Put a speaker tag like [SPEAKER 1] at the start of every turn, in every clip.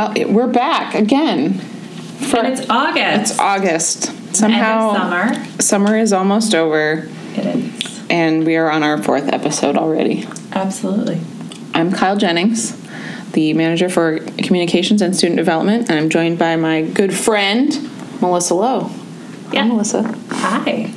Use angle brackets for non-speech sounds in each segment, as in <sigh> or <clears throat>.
[SPEAKER 1] Well, it, we're back again.
[SPEAKER 2] For, and it's August.
[SPEAKER 1] It's August. Somehow,
[SPEAKER 2] summer.
[SPEAKER 1] Summer is almost over.
[SPEAKER 2] It is.
[SPEAKER 1] And we are on our fourth episode already.
[SPEAKER 2] Absolutely.
[SPEAKER 1] I'm Kyle Jennings, the manager for communications and student development, and I'm joined by my good friend, Melissa Lowe.
[SPEAKER 2] Yeah.
[SPEAKER 1] Hi, Melissa.
[SPEAKER 2] Hi.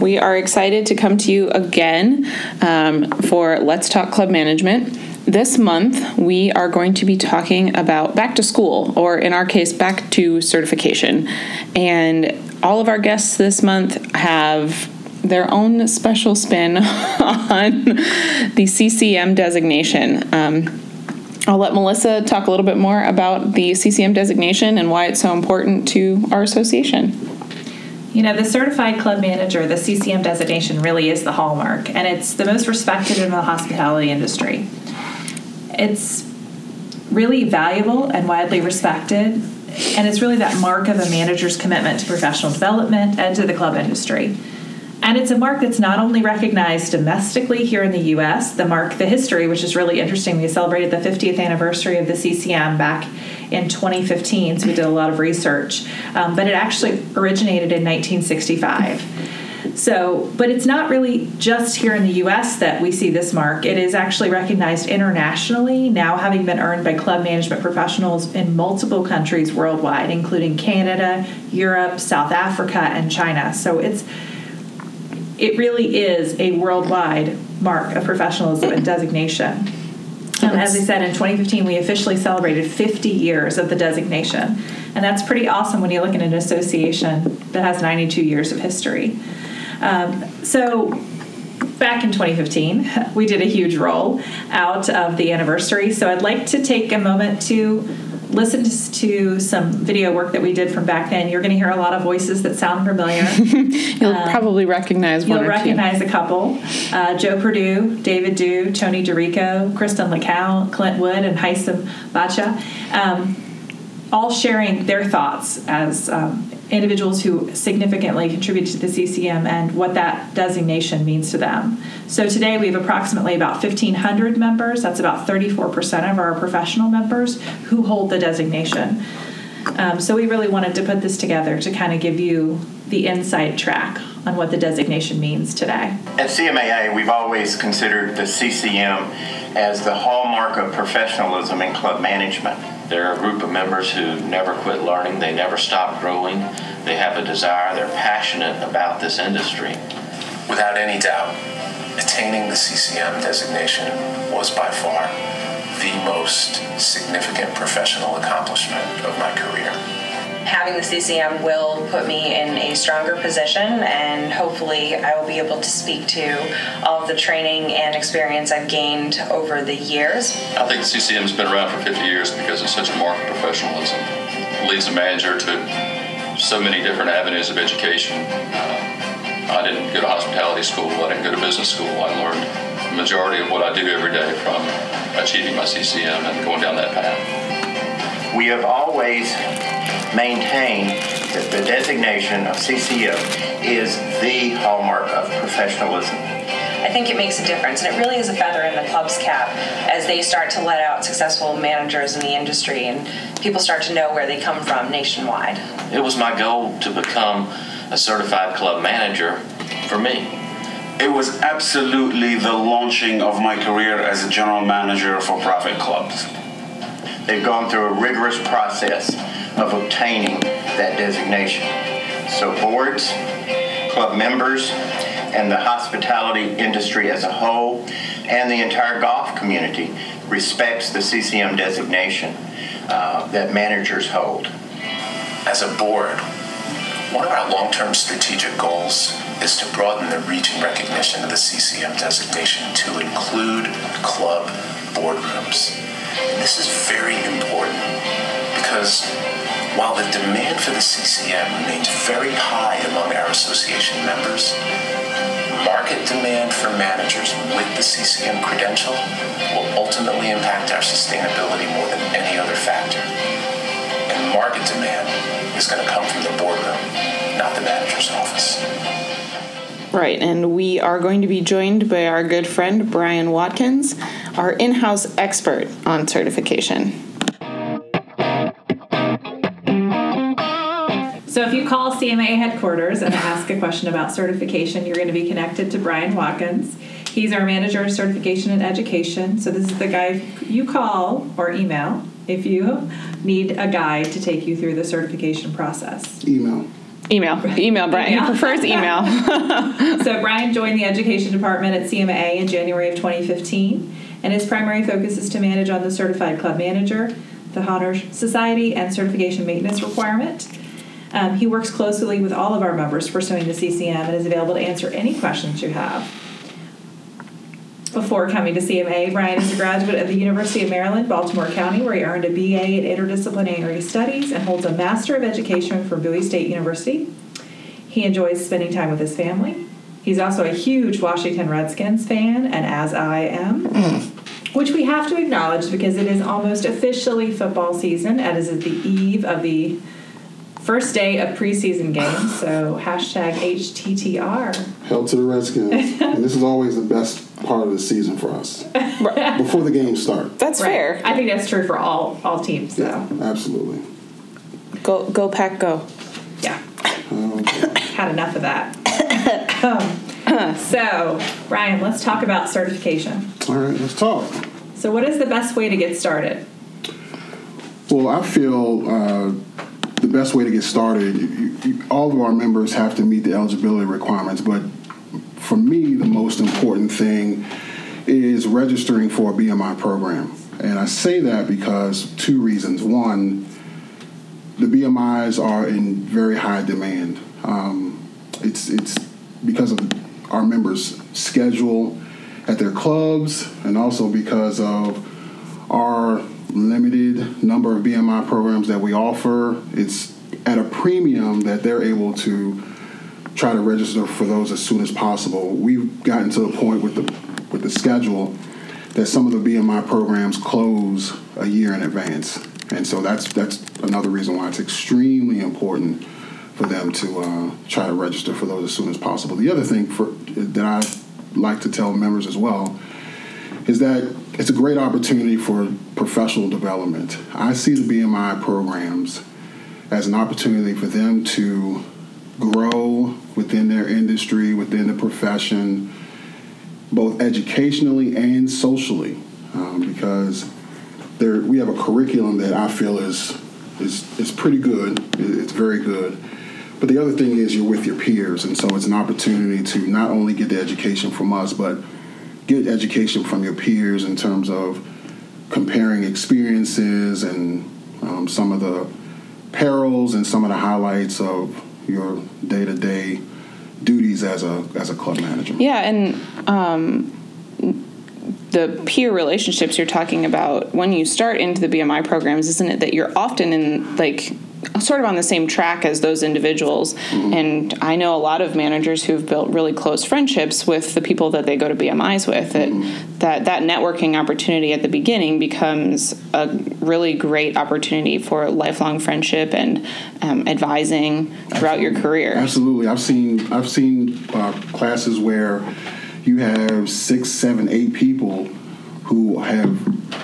[SPEAKER 1] We are excited to come to you again um, for Let's Talk Club Management. This month, we are going to be talking about back to school, or in our case, back to certification. And all of our guests this month have their own special spin <laughs> on the CCM designation. Um, I'll let Melissa talk a little bit more about the CCM designation and why it's so important to our association.
[SPEAKER 2] You know, the certified club manager, the CCM designation, really is the hallmark, and it's the most respected in the hospitality industry. It's really valuable and widely respected, and it's really that mark of a manager's commitment to professional development and to the club industry. And it's a mark that's not only recognized domestically here in the US, the mark, the history, which is really interesting. We celebrated the 50th anniversary of the CCM back in 2015, so we did a lot of research. Um, but it actually originated in 1965. So, but it's not really just here in the US that we see this mark. It is actually recognized internationally, now having been earned by club management professionals in multiple countries worldwide, including Canada, Europe, South Africa, and China. So it's it really is a worldwide mark of professionalism and designation. Um, as I said, in 2015, we officially celebrated 50 years of the designation. And that's pretty awesome when you look at an association that has 92 years of history. Um, so back in 2015, <laughs> we did a huge roll out of the anniversary. So I'd like to take a moment to listen to some video work that we did from back then. You're going to hear a lot of voices that sound familiar. <laughs>
[SPEAKER 1] you'll um, probably recognize
[SPEAKER 2] one. You'll recognize two. a couple: uh, Joe Perdue, David Dew, Tony DeRico, Kristen LeCow, Clint Wood, and Haitham Bacha. Um, all sharing their thoughts as um, individuals who significantly contribute to the CCM and what that designation means to them. So today we have approximately about 1,500 members. That's about 34% of our professional members who hold the designation. Um, so we really wanted to put this together to kind of give you the inside track on what the designation means today.
[SPEAKER 3] At CMAA, we've always considered the CCM as the hallmark of professionalism in club management.
[SPEAKER 4] They're a group of members who never quit learning, they never stop growing, they have a desire, they're passionate about this industry.
[SPEAKER 5] Without any doubt, attaining the CCM designation was by far the most significant professional accomplishment of my career
[SPEAKER 6] having the CCM will put me in a stronger position, and hopefully, I will be able to speak to all of the training and experience I've gained over the years.
[SPEAKER 7] I think the CCM's been around for 50 years because it's such a mark of professionalism. It leads a manager to so many different avenues of education. Uh, I didn't go to hospitality school, I didn't go to business school. I learned the majority of what I do every day from achieving my CCM and going down that path.
[SPEAKER 3] We have always maintain that the designation of CCO is the hallmark of professionalism.
[SPEAKER 6] I think it makes a difference, and it really is a feather in the club's cap as they start to let out successful managers in the industry and people start to know where they come from nationwide.
[SPEAKER 4] It was my goal to become a certified club manager for me.
[SPEAKER 8] It was absolutely the launching of my career as a general manager for profit clubs.
[SPEAKER 3] They've gone through a rigorous process of obtaining that designation. So, boards, club members, and the hospitality industry as a whole, and the entire golf community respects the CCM designation uh, that managers hold.
[SPEAKER 5] As a board, one of our long term strategic goals is to broaden the reach and recognition of the CCM designation to include club boardrooms. And this is very important because while the demand for the CCM remains very high among our association members, market demand for managers with the CCM credential will ultimately impact our sustainability more than any other factor. And market demand is going to come from the boardroom, not the manager's office.
[SPEAKER 1] Right, and we are going to be joined by our good friend Brian Watkins, our in house expert on certification.
[SPEAKER 2] You call CMA headquarters and ask a question about certification, you're going to be connected to Brian Watkins. He's our manager of certification and education. So this is the guy you call or email if you need a guide to take you through the certification process.
[SPEAKER 9] Email.
[SPEAKER 1] Email. Email, Brian. He prefers email. <laughs>
[SPEAKER 2] So Brian joined the education department at CMA in January of 2015, and his primary focus is to manage on the certified club manager, the honor society, and certification maintenance requirement. Um, he works closely with all of our members pursuing the CCM and is available to answer any questions you have. Before coming to CMA, Brian is a graduate of the University of Maryland, Baltimore County, where he earned a BA in interdisciplinary studies and holds a Master of Education from Bowie State University. He enjoys spending time with his family. He's also a huge Washington Redskins fan, and as I am, which we have to acknowledge because it is almost officially football season, and is at the eve of the first day of preseason games. <laughs> So hashtag HTTR.
[SPEAKER 9] Hell to the Redskins. <laughs> and this is always the best part of the season for us. Before the games start.
[SPEAKER 1] That's
[SPEAKER 2] Right.
[SPEAKER 1] fair.
[SPEAKER 2] I think that's true for all all teams. So
[SPEAKER 9] Absolutely.
[SPEAKER 1] Go, go, pack, go.
[SPEAKER 2] yeah, had enough of that. <laughs> Um, so Brian, let's talk about certification.
[SPEAKER 9] All right, let's talk.
[SPEAKER 2] So, what is the best way to get started?
[SPEAKER 9] Well, I feel uh, the best way to get started, you, you, all of our members have to meet the eligibility requirements, but for me, the most important thing is registering for a BMI program. And I say that because two reasons. One, the BMIs are in very high demand. Um, it's it's because of our members' schedule at their clubs, and also because of our limited number of BMI programs that we offer. It's at a premium that they're able to try to register for those as soon as possible. We've gotten to the point with the with the schedule that some of the BMI programs close a year in advance, and so that's that's another reason why it's extremely important for them to uh, try to register for those as soon as possible. The other thing for that I like to tell members as well is that it's a great opportunity for professional development. I see the BMI programs as an opportunity for them to grow within their industry, within the profession, both educationally and socially, um, because there we have a curriculum that I feel is is is pretty good. It's very good. But the other thing is you're with your peers, and so it's an opportunity to not only get the education from us, but get education from your peers in terms of comparing experiences and um, some of the perils and some of the highlights of your day to day duties as a as a club manager.
[SPEAKER 1] Yeah, and um, the peer relationships you're talking about when you start into the BMI programs, isn't it that you're often in like sort of on the same track as those individuals? And I know a lot of managers who've built really close friendships with the people that they go to BMIs with. That that that networking opportunity at the beginning becomes a really great opportunity for lifelong friendship and um, advising throughout your career.
[SPEAKER 9] Absolutely, I've seen I've seen uh, classes where you have six, seven, eight people who have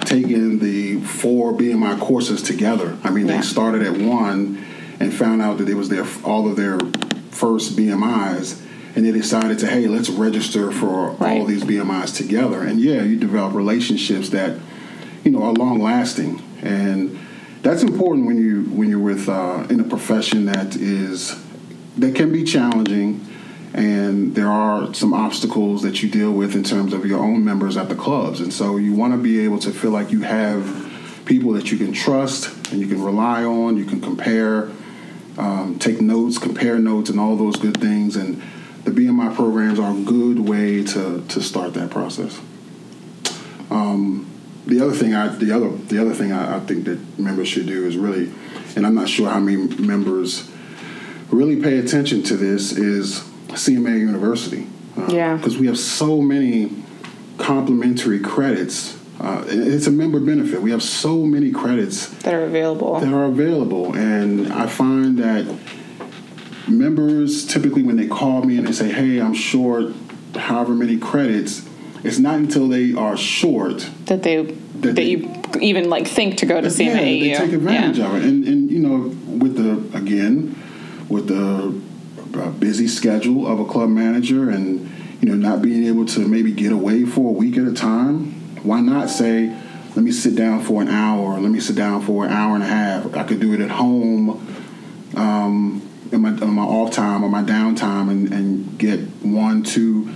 [SPEAKER 9] taken the four BMI courses together. I mean,
[SPEAKER 1] Yeah.
[SPEAKER 9] they started at one and found out that it was their all of their first BMIs, and they decided to hey, let's register for
[SPEAKER 1] Right.
[SPEAKER 9] all these BMIs together. And yeah, you develop relationships that you know are long lasting, and that's important when you when you're with uh, in a profession that is that can be challenging and there are some obstacles that you deal with in terms of your own members at the clubs. And so you want to be able to feel like you have people that you can trust and you can rely on you can compare um, take notes compare notes and all those good things. And the bmi programs are a good way to, to start that process. Um, the other thing I the other the other thing I, I think that members should do is really, and I'm not sure how many members really pay attention to this is CMA University. Uh,
[SPEAKER 1] Yeah.
[SPEAKER 9] because we have so many complimentary credits. Uh, it's a member benefit. We have so many credits
[SPEAKER 1] that are available.
[SPEAKER 9] that are available, and I find that members typically when they call me and they say, "Hey, I'm short, however many credits," it's not until they are short
[SPEAKER 1] that they that,
[SPEAKER 9] they-
[SPEAKER 1] you even like think to go to
[SPEAKER 9] yeah,
[SPEAKER 1] CMAU.
[SPEAKER 9] they take advantage
[SPEAKER 1] yeah.
[SPEAKER 9] of it. And and you know, with the again, with the uh, busy schedule of a club manager and you know not being able to maybe get away for a week at a time, why not say, let me sit down for an hour, let me sit down for an hour and a half. I could do it at home. Um, in my, my off time or my downtime and, and get one, two,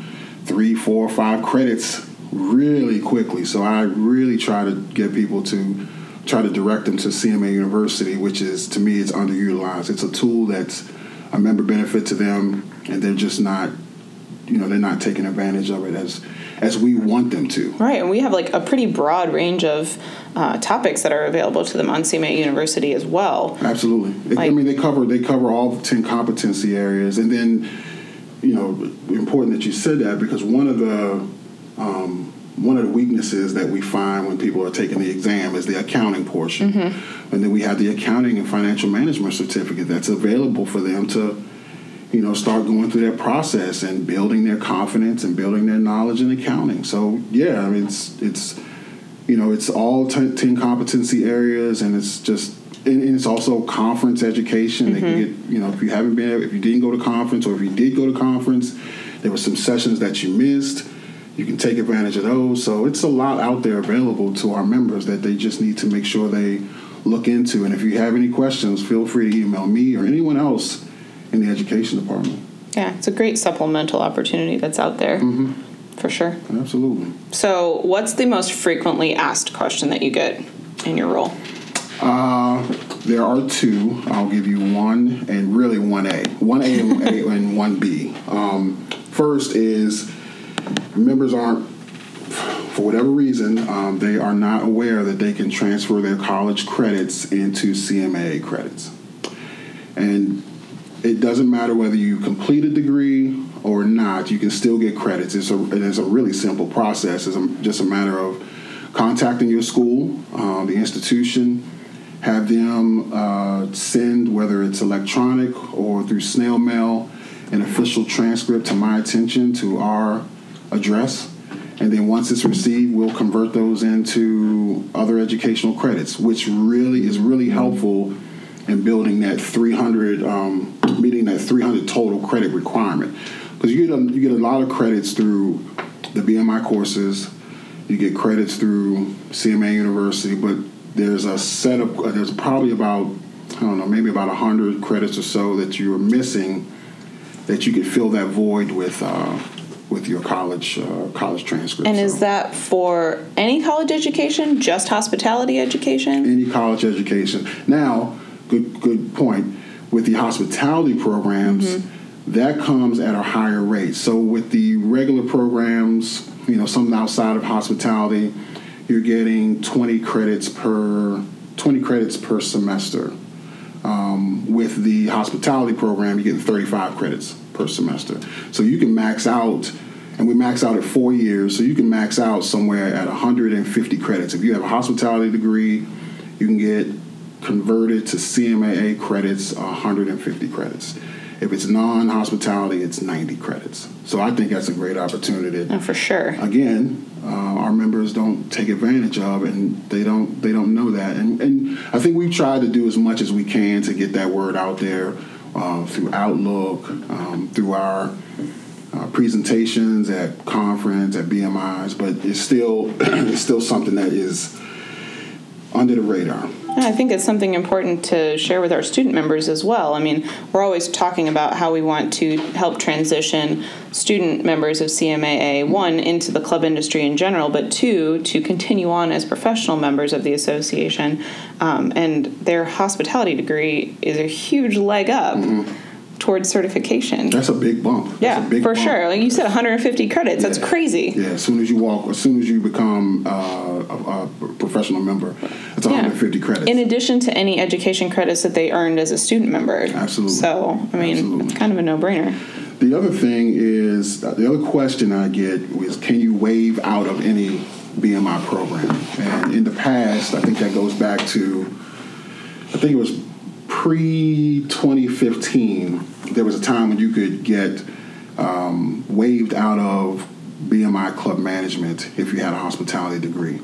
[SPEAKER 9] three, four, five credits really quickly. So I really try to get people to try to direct them to CMA University, which is to me it's underutilized. It's a tool that's a member benefit to them, and they're just not, you know, they're not taking advantage of it as as we want them to.
[SPEAKER 1] Right, and we have like a pretty broad range of uh, topics that are available to them on CMA University as well.
[SPEAKER 9] Absolutely. Like, I mean, they cover they cover all ten competency areas, and then you know, important that you said that because one of the um, one of the weaknesses that we find when people are taking the exam is the accounting portion, mm-hmm. and then we have the accounting and financial management certificate that's available for them to you know, start going through that process and building their confidence and building their knowledge in accounting. So yeah, I mean, it's it's you know, it's all ten, 10 competency areas, and it's just and, it's also conference education. Mm-hmm. They can mm-hmm. get you know, if you haven't been, if you didn't go to conference, or if you did go to conference, there were some sessions that you missed. You can take advantage of those. So it's a lot out there available to our members that they just need to make sure they look into. And if you have any questions, feel free to email me or anyone else in the education department.
[SPEAKER 1] Yeah, it's a great supplemental opportunity that's out there. Mm-hmm. For sure.
[SPEAKER 9] Absolutely.
[SPEAKER 1] So, what's the most frequently asked question that you get in your role?
[SPEAKER 9] Uh, there are two. I'll give you one and really one A. One A and one B. Um, first is members aren't, for whatever reason, um, they are not aware that they can transfer their college credits into CMA credits. And it doesn't matter whether you complete a degree or not, you can still get credits. It's a, it's a really simple process. It's a, just a matter of contacting your school, uh, the institution, have them uh, send, whether it's electronic or through snail mail, an official transcript to my attention to our address. And then once it's received, we'll convert those into other educational credits, which really is really helpful in building that 300, um, meeting that 300 total credit requirement. Because you get a, you get a lot of credits through the BMI courses, you get credits through CMA University, but there's a set of there's probably about I don't know maybe about hundred credits or so that you are missing that you could fill that void with. Uh, with your college uh, college transcript.
[SPEAKER 1] And so. is that for any college education, just hospitality education?
[SPEAKER 9] Any college education. Now, good good point. With the hospitality programs, mm-hmm. that comes at a higher rate. So with the regular programs, you know, something outside of hospitality, you're getting 20 credits per 20 credits per semester. Um, with the hospitality program, you're getting 35 credits per semester. So you can max out, and we max out at four years, so you can max out somewhere at 150 credits. If you have a hospitality degree, you can get converted to CMAA credits 150 credits. If it's non-hospitality, it's 90 credits. So I think that's a great opportunity.
[SPEAKER 1] Oh, for sure.
[SPEAKER 9] Again, uh, our members don't take advantage of, and they don't they don't know that. And and I think we've tried to do as much as we can to get that word out there uh, through Outlook, um, through our uh, presentations at conference at BMIs, but it's still <clears throat> it's still something that is under the radar.
[SPEAKER 1] I think it's something important to share with our student members as well. I mean, we're always talking about how we want to help transition student members of CMAA, one, into the club industry in general, but two, to continue on as professional members of the association. Um, and their hospitality degree is a huge leg up. Mm-hmm towards certification.
[SPEAKER 9] That's a big bump. That's
[SPEAKER 1] yeah,
[SPEAKER 9] big
[SPEAKER 1] for
[SPEAKER 9] bump.
[SPEAKER 1] sure. Like you said, 150 credits. Yeah. That's crazy.
[SPEAKER 9] Yeah, as soon as you walk, as soon as you become uh, a, a, professional member, it's 150 yeah. credits.
[SPEAKER 1] In addition to any education credits that they earned as a student member.
[SPEAKER 9] Absolutely.
[SPEAKER 1] So, I mean, Absolutely. it's kind of a no-brainer.
[SPEAKER 9] The other thing is, uh, the other question I get is, can you waive out of any BMI program? And in the past, I think that goes back to, I think it was pre 2015, there was a time when you could get um, waived out of BMI club management if you had a hospitality degree.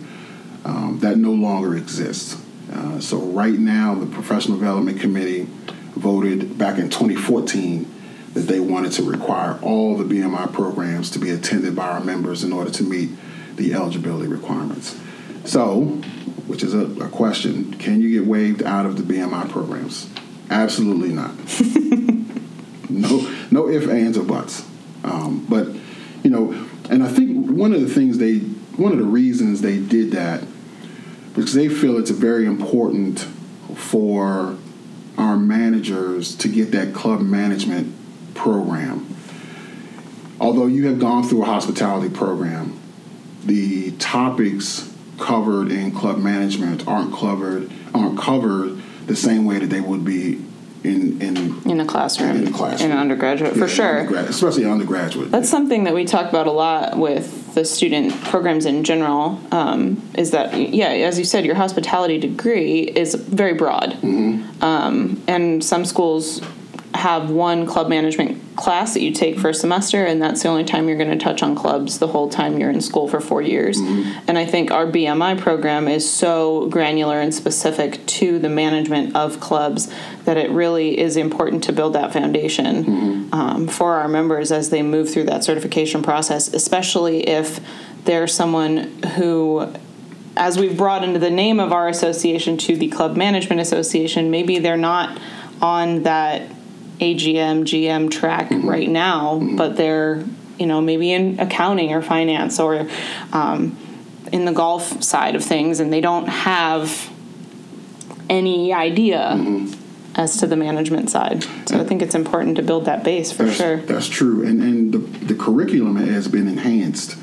[SPEAKER 9] Um, that no longer exists. Uh, so right now, the Professional Development Committee voted back in 2014 that they wanted to require all the BMI programs to be attended by our members in order to meet the eligibility requirements. So, which is a, a question, can you get waived out of the BMI programs? Absolutely not. <laughs> no, no ifs, ands, or buts. Um, but you know, and I think one of the things they, one of the reasons they did that, because they feel it's very important for our managers to get that club management program. Although you have gone through a hospitality program, the topics covered in club management aren't covered aren't covered the same way that they would be in in
[SPEAKER 1] in a classroom,
[SPEAKER 9] in a classroom,
[SPEAKER 1] in an undergraduate
[SPEAKER 9] Yeah,
[SPEAKER 1] for sure.
[SPEAKER 9] undergrad- especially undergraduate.
[SPEAKER 1] That's something that we talk about a lot with the student programs in general. Um, is that yeah, as you said, your hospitality degree is very broad, um, and some schools have one club management class that you take for a semester, and that's the only time you're going to touch on clubs the whole time you're in school for four years. And I think our BMI program is so granular and specific to the management of clubs that it really is important to build that foundation um, for our members as they move through that certification process, especially if they're someone who as we've brought into the name of our association to the Club Management Association, maybe they're not on that AGM, GM track right now, but they're, you know, maybe in accounting or finance or um, in the golf side of things, and they don't have any idea as to the management side. So I think it's important to build that base for
[SPEAKER 9] that's,
[SPEAKER 1] sure.
[SPEAKER 9] That's true, and and the, the curriculum has been enhanced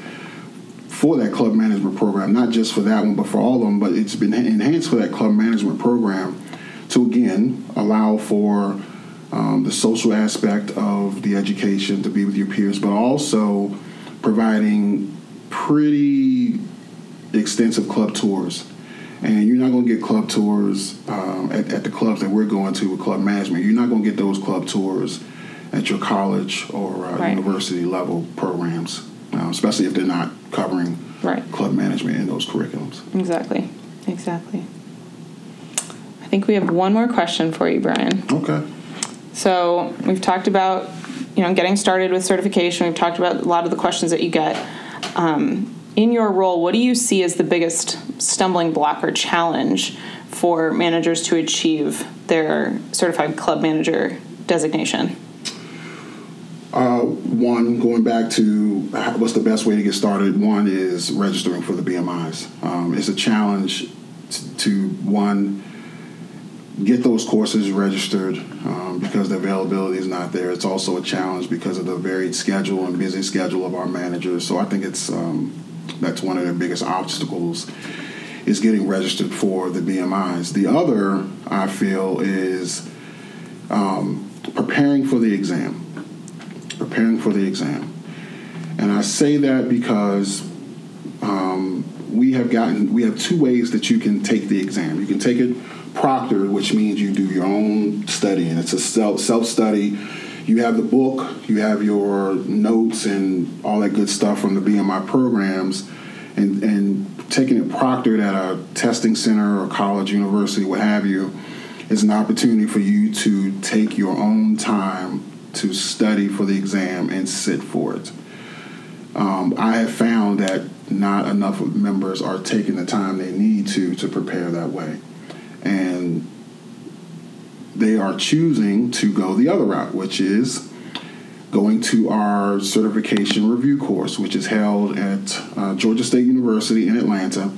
[SPEAKER 9] for that club management program, not just for that one, but for all of them. But it's been enhanced for that club management program to again allow for um, the social aspect of the education to be with your peers, but also providing pretty extensive club tours. And you're not going to get club tours um, at, at the clubs that we're going to with club management. You're not going to get those club tours at your college or uh,
[SPEAKER 1] Right.
[SPEAKER 9] university level programs, uh, especially if they're not covering
[SPEAKER 1] Right.
[SPEAKER 9] club management in those curriculums.
[SPEAKER 1] Exactly. Exactly. I think we have one more question for you, Brian.
[SPEAKER 9] Okay.
[SPEAKER 1] So we've talked about, you know, getting started with certification. We've talked about a lot of the questions that you get. Um, in your role, what do you see as the biggest stumbling block or challenge for managers to achieve their certified club manager designation?
[SPEAKER 9] Uh, one, going back to what's the best way to get started, one is registering for the BMIs. Um, it's a challenge t- to, one, get those courses registered um, because the availability is not there. It's also a challenge because of the varied schedule and busy schedule of our managers. So I think it's um, that's one of the biggest obstacles is getting registered for the BMIs. The other I feel is um, preparing for the exam. Preparing for the exam, and I say that because um, we have gotten we have two ways that you can take the exam. You can take it proctored, which means you do your own study, and it's a self self study. You have the book, you have your notes, and all that good stuff from the BMI programs, and and taking it proctored at a testing center or college, university, what have you, is an opportunity for you to take your own time to study for the exam and sit for it. Um, I have found that not enough members are taking the time they need to to prepare that way, and they are choosing to go the other route, which is going to our certification review course, which is held at uh, Georgia State University in Atlanta,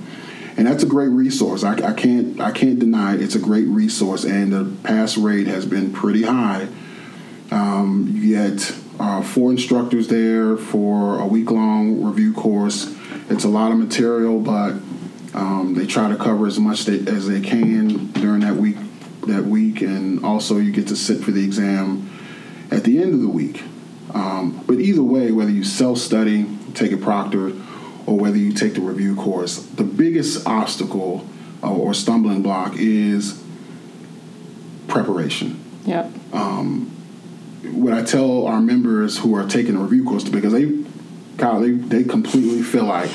[SPEAKER 9] and that's a great resource. I, I can't I can't deny it. it's a great resource, and the pass rate has been pretty high. Um, you get uh, four instructors there for a week long review course. It's a lot of material, but um, they try to cover as much they, as they can during that week. That week, and also you get to sit for the exam at the end of the week. Um, but either way, whether you self study, take a proctor, or whether you take the review course, the biggest obstacle uh, or stumbling block is preparation
[SPEAKER 1] Yep.
[SPEAKER 9] what I tell our members who are taking a review course because they, Kyle, they, they completely feel like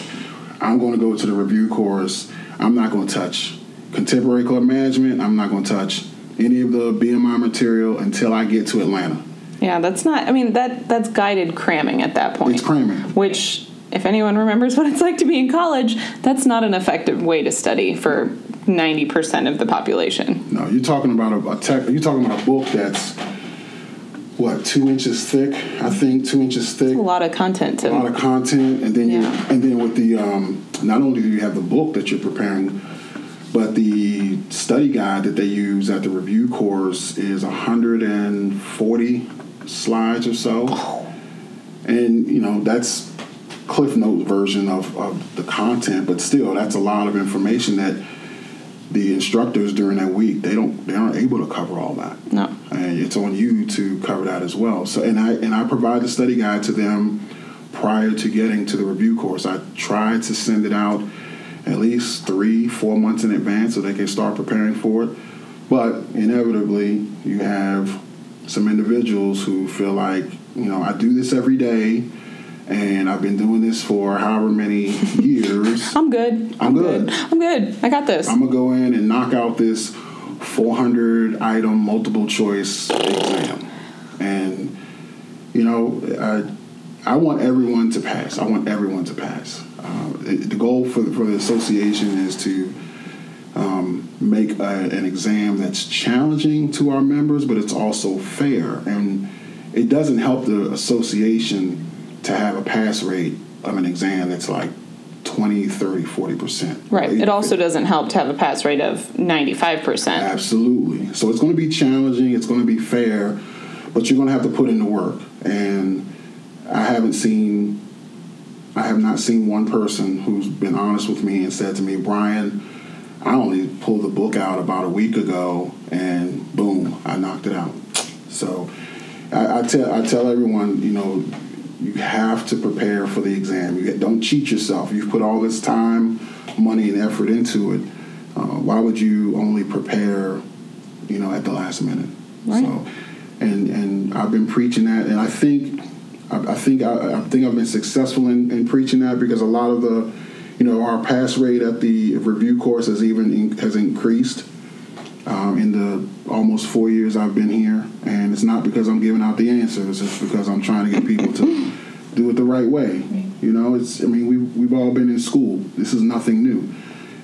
[SPEAKER 9] I'm going to go to the review course. I'm not going to touch contemporary club management. I'm not going to touch any of the BMI material until I get to Atlanta.
[SPEAKER 1] Yeah, that's not. I mean that that's guided cramming at that point.
[SPEAKER 9] It's cramming.
[SPEAKER 1] Which, if anyone remembers <laughs> what it's like to be in college, that's not an effective way to study for ninety percent of the population.
[SPEAKER 9] No, you're talking about a, a tech. You're talking about a book that's what two inches thick. I think two inches thick.
[SPEAKER 1] A lot of content to
[SPEAKER 9] a lot of content, and then you and then with the um, not only do you have the book that you're preparing, but the study guide that they use at the review course is 140 slides or so, and you know that's Cliff Note version of, of the content, but still that's a lot of information that the instructors during that week they don't they aren't able to cover all that
[SPEAKER 1] no.
[SPEAKER 9] and it's on you to cover that as well. So, and I and I provide the study guide to them prior to getting to the review course. I try to send it out at least three, four months in advance so they can start preparing for it. But inevitably, you have some individuals who feel like, you know, I do this every day, and I've been doing this for however many <laughs> years.
[SPEAKER 1] I'm good.
[SPEAKER 9] I'm good.
[SPEAKER 1] I'm good. I got this.
[SPEAKER 9] I'm gonna go in and knock out this 400 item multiple choice exam, and you know, I, I want everyone to pass. I want everyone to pass. Uh, the the goal for the, for the association is to um, make a, an exam that's challenging to our members, but it's also fair, and it doesn't help the association to have a pass rate of an exam that's like 20, 30, 40 percent.
[SPEAKER 1] right. It also doesn't help to have a pass rate of ninety five percent.
[SPEAKER 9] Absolutely. So it's going to be challenging. It's going to be fair, but you're going to have to put in the work. And I haven't seen, I have not seen one person who's been honest with me and said to me, Brian, I only pulled the book out about a week ago, and boom, I knocked it out. So I, I tell I tell everyone, you know, you have to prepare for the exam. You don't cheat yourself. You've put all this time, money, and effort into it. Uh, why would you only prepare, you know, at the last minute?
[SPEAKER 1] Right.
[SPEAKER 9] So, and and I've been preaching that, and I think I, I think I, I think I've been successful in, in preaching that because a lot of the, you know, our pass rate at the review course has even in, has increased um, in the almost four years I've been here, and it's not because I'm giving out the answers. It's because I'm trying to get people to do it the right way. You know, it's. I mean, we we've all been in school. This is nothing new.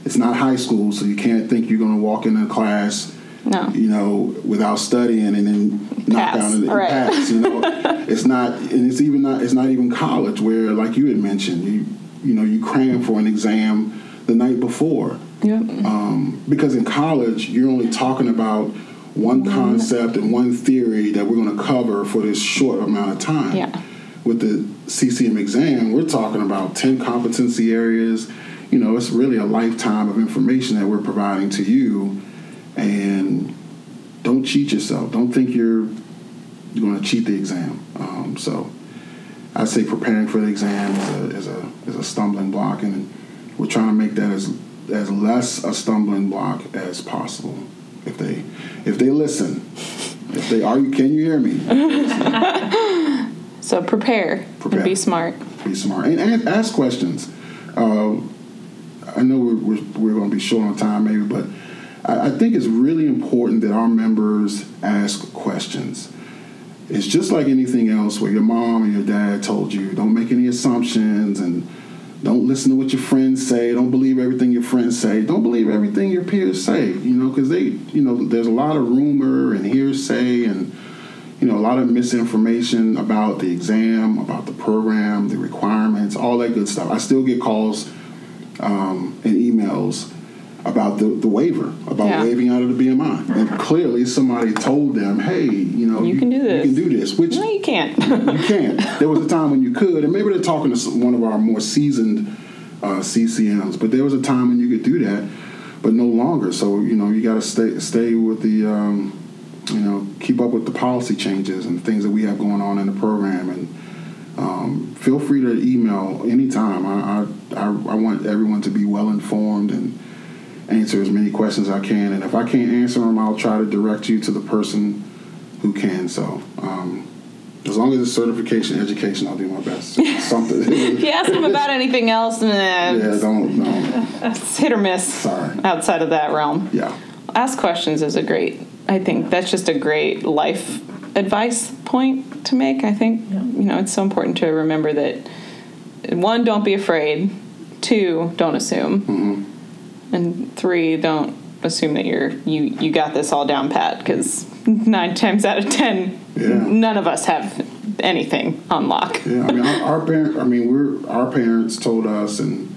[SPEAKER 9] It's not high school, so you can't think you're going to walk into a class,
[SPEAKER 1] No.
[SPEAKER 9] you know, without studying and then knock
[SPEAKER 1] Pass.
[SPEAKER 9] down and, and
[SPEAKER 1] Right.
[SPEAKER 9] pass. You know, <laughs> it's not, and it's even not. It's not even college where, like you had mentioned, you you know, you cram for an exam the night before
[SPEAKER 1] Yep.
[SPEAKER 9] um, because in college you're only talking about one concept and one theory that we're going to cover for this short amount of time.
[SPEAKER 1] Yeah.
[SPEAKER 9] With the CCM exam, we're talking about ten competency areas. You know, it's really a lifetime of information that we're providing to you, and don't cheat yourself. Don't think you're you're going to cheat the exam. Um, so, I say preparing for the exam is a, is a is a stumbling block, and we're trying to make that as as less a stumbling block as possible. If they if they listen, if they are you can you hear me?
[SPEAKER 1] So prepare,
[SPEAKER 9] Prepare.
[SPEAKER 1] be smart.
[SPEAKER 9] Be smart and, and ask questions. Uh, I know we're, we're, we're going to be short on time, maybe, but I, I think it's really important that our members ask questions. It's just like anything else where your mom and your dad told you don't make any assumptions and don't listen to what your friends say. Don't believe everything your friends say. Don't believe everything your peers say. You know, because they, you know, there's a lot of rumor and hearsay and you know a lot of misinformation about the exam, about the program, the requirements, all that good stuff. I still get calls um, and emails about the, the waiver, about
[SPEAKER 1] Yeah.
[SPEAKER 9] waiving out of the BMI, and clearly somebody told them, hey, you know,
[SPEAKER 1] You can do this.
[SPEAKER 9] You can do this, which
[SPEAKER 1] No, you can't. <laughs>
[SPEAKER 9] you can't. There was a time when you could, and maybe they're talking to one of our more seasoned uh, CCMs, but there was a time when you could do that, but no longer. So you know, you got to stay stay with the, um, you know, keep up with the policy changes and things that we have going on in the program, and um, feel free to email anytime. I, I I I want everyone to be well informed and answer as many questions as I can, and if I can't answer them, I'll try to direct you to the person who can. So. Um, as long as it's certification education, I'll do my best. <laughs> Something.
[SPEAKER 1] if you ask them about anything else, nah,
[SPEAKER 9] Yeah, don't, no.
[SPEAKER 1] it's <laughs> hit or miss
[SPEAKER 9] Sorry.
[SPEAKER 1] outside of that realm.
[SPEAKER 9] Yeah.
[SPEAKER 1] Ask questions is a great I think that's just a great life advice point to make. I think you know it's so important to remember that one, don't be afraid. Two, don't assume,
[SPEAKER 9] Mm-hmm.
[SPEAKER 1] And three, don't assume that you're you you got this all down pat because nine <laughs> times out of ten,
[SPEAKER 9] Yeah.
[SPEAKER 1] none of us have anything on lock.
[SPEAKER 9] Yeah, I mean, our, our parent. I mean, we're our parents told us, and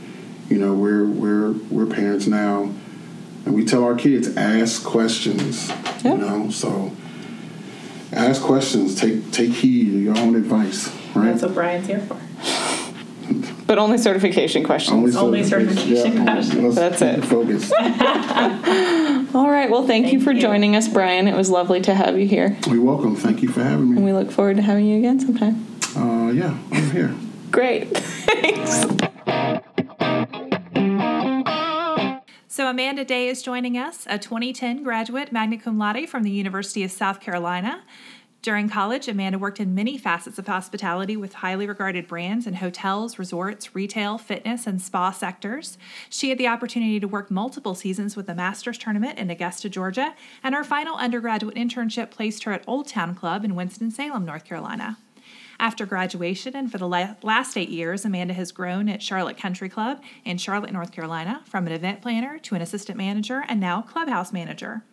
[SPEAKER 9] you know, we're we're we're parents now, and we tell our kids ask questions.
[SPEAKER 1] Yeah.
[SPEAKER 9] You know, so ask questions. Take take heed to your own advice. Right.
[SPEAKER 2] That's what Brian's here for. <laughs>
[SPEAKER 1] But only certification questions.
[SPEAKER 2] Only certification
[SPEAKER 9] yeah,
[SPEAKER 2] questions.
[SPEAKER 1] That's it.
[SPEAKER 9] Focus. <laughs>
[SPEAKER 1] All right. Well, thank, you for
[SPEAKER 2] you.
[SPEAKER 1] joining us, Brian. It was lovely to have you here,
[SPEAKER 9] You're welcome. Thank you for having me.
[SPEAKER 1] and
[SPEAKER 9] me.
[SPEAKER 1] we look forward to having you again sometime.
[SPEAKER 9] Uh, yeah, I'm here.
[SPEAKER 1] Great. <laughs> Thanks.
[SPEAKER 2] So Amanda Day is joining us, a 2010 graduate magna cum laude from the University of South Carolina. During college, Amanda worked in many facets of hospitality with highly regarded brands in hotels, resorts, retail, fitness, and spa sectors. She had the opportunity to work multiple seasons with the Masters Tournament in Augusta, Georgia, and her final undergraduate internship placed her at Old Town Club in Winston-Salem, North Carolina. After graduation and for the last eight years, Amanda has grown at Charlotte Country Club in Charlotte, North Carolina, from an event planner to an assistant manager and now clubhouse manager.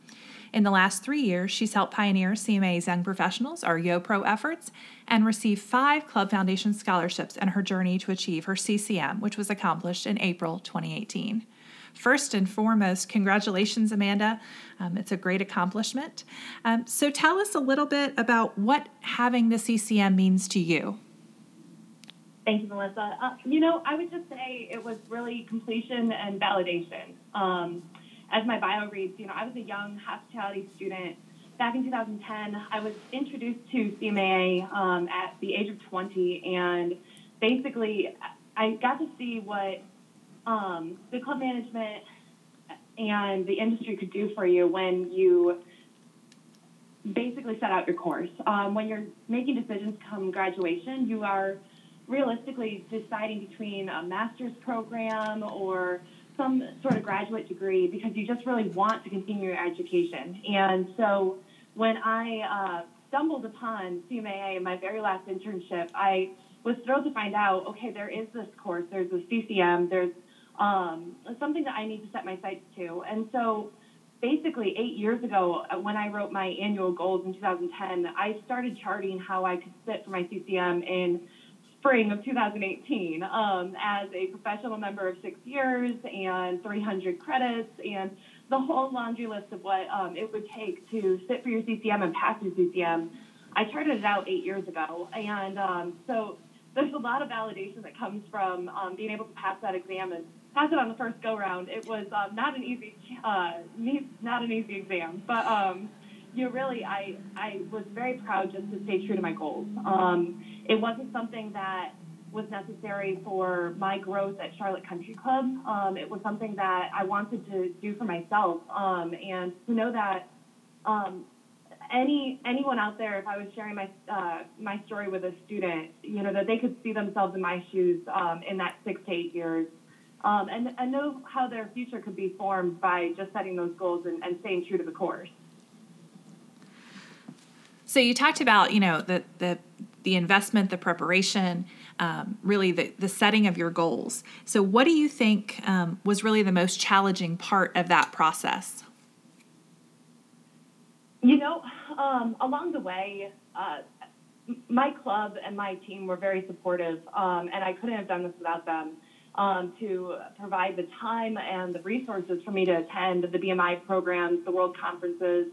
[SPEAKER 2] In the last three years, she's helped pioneer CMA's Young Professionals, or YoPro efforts, and received five Club Foundation scholarships in her journey to achieve her CCM, which was accomplished in April 2018. First and foremost, congratulations, Amanda. Um, it's a great accomplishment. Um, so tell us a little bit about what having the CCM means to you.
[SPEAKER 10] Thank you, Melissa. Uh, you know, I would just say it was really completion and validation. Um, as my bio reads, you know, I was a young hospitality student. Back in 2010, I was introduced to CMAA um, at the age of 20, and basically, I got to see what um, the club management and the industry could do for you when you basically set out your course. Um, when you're making decisions come graduation, you are realistically deciding between a master's program or some sort of graduate degree because you just really want to continue your education. And so when I uh, stumbled upon CMAA in my very last internship, I was thrilled to find out, okay, there is this course, there's this CCM, there's um, something that I need to set my sights to. And so basically eight years ago, uh, when I wrote my annual goals in 2010, I started charting how I could sit for my CCM in spring of 2018 um, as a professional member of six years and 300 credits and the whole laundry list of what um, it would take to sit for your CCM and pass your CCM. I charted it out eight years ago, and um, so there's a lot of validation that comes from um, being able to pass that exam and pass it on the first go round. It was um, not an easy, uh, not an easy exam, but um, you know, really, I I was very proud just to stay true to my goals. Um, it wasn't something that was necessary for my growth at Charlotte Country Club. Um, it was something that I wanted to do for myself, um, and to know that um, any anyone out there, if I was sharing my uh, my story with a student, you know, that they could see themselves in my shoes um, in that six to eight years, um, and and know how their future could be formed by just setting those goals and, and staying true to the course.
[SPEAKER 2] So you talked about, you know, the the the investment, the preparation, um, really the the setting of your goals. So what do you think um, was really the most challenging part of that process?
[SPEAKER 10] You know, um, along the way, uh, my club and my team were very supportive, um, and I couldn't have done this without them. Um, to provide the time and the resources for me to attend the BMI programs, the world conferences,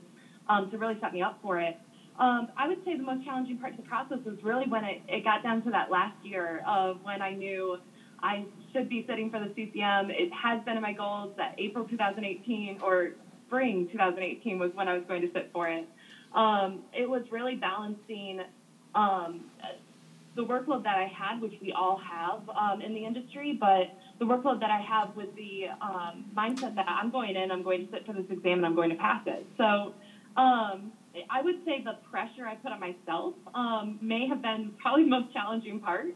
[SPEAKER 10] um, to really set me up for it. Um, I would say the most challenging part of the process was really when it, it got down to that last year of when I knew I should be sitting for the CCM. It has been in my goals that April 2018 or spring 2018 was when I was going to sit for it. Um, it was really balancing um, the workload that I had, which we all have um, in the industry, but the workload that I have with the um, mindset that I'm going in, I'm going to sit for this exam and I'm going to pass it. So um, I would say the pressure I put on myself um, may have been probably the most challenging part.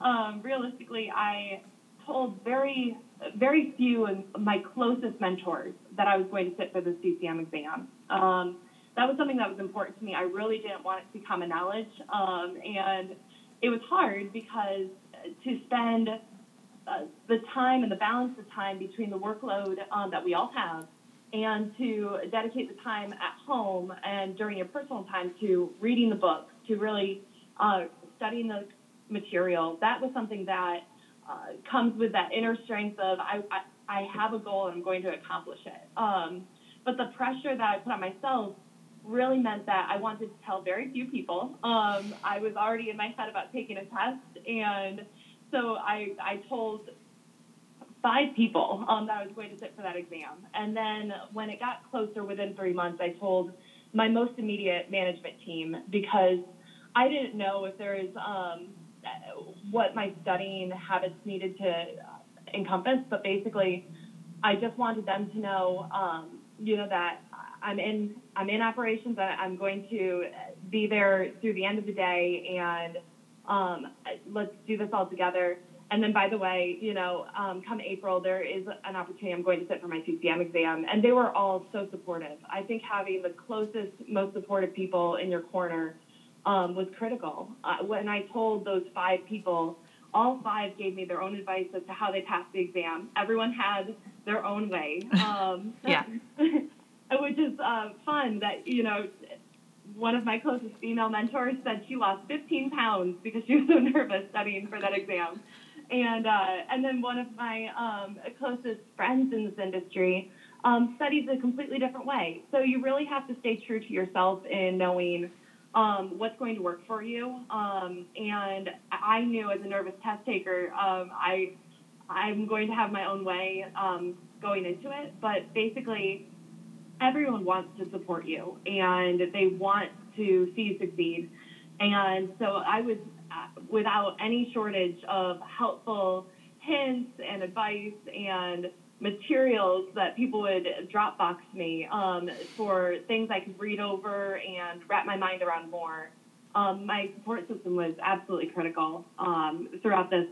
[SPEAKER 10] Um, realistically, I told very, very few of my closest mentors that I was going to sit for the CCM exam. Um, that was something that was important to me. I really didn't want it to become a knowledge, um, and it was hard because to spend uh, the time and the balance of time between the workload um, that we all have and to dedicate the time at home and during your personal time to reading the books, to really uh, studying the material. That was something that uh, comes with that inner strength of I, I, I, have a goal and I'm going to accomplish it. Um, but the pressure that I put on myself really meant that I wanted to tell very few people. Um, I was already in my head about taking a test, and so I, I told five people um, that I was going to sit for that exam. And then when it got closer, within three months, I told my most immediate management team because I didn't know if there is um, what my studying habits needed to encompass, but basically, I just wanted them to know, um, you know, that I'm in I'm in operations. I'm going to be there through the end of the day, and um, let's do this all together. And then, by the way, you know, um, come April, there is an opportunity. I'm going to sit for my CCM exam, and they were all so supportive. I think having the closest, most supportive people in your corner um, was critical. Uh, when I told those five people, all five gave me their own advice as to how they passed the exam. Everyone had their own way. Um, <laughs>
[SPEAKER 2] yeah. <laughs>
[SPEAKER 10] which is uh, fun that you know one of my closest female mentors said she lost 15 pounds because she was so <laughs> nervous studying for that exam. And, uh, and then one of my um, closest friends in this industry um, studies a completely different way. So you really have to stay true to yourself in knowing um, what's going to work for you. Um, and I knew as a nervous test taker, um, I, I'm going to have my own way um, going into it. But basically, everyone wants to support you and they want to see you succeed. And so I was without any shortage of helpful hints and advice and materials that people would Dropbox me um, for things I could read over and wrap my mind around more. Um, my support system was absolutely critical um, throughout this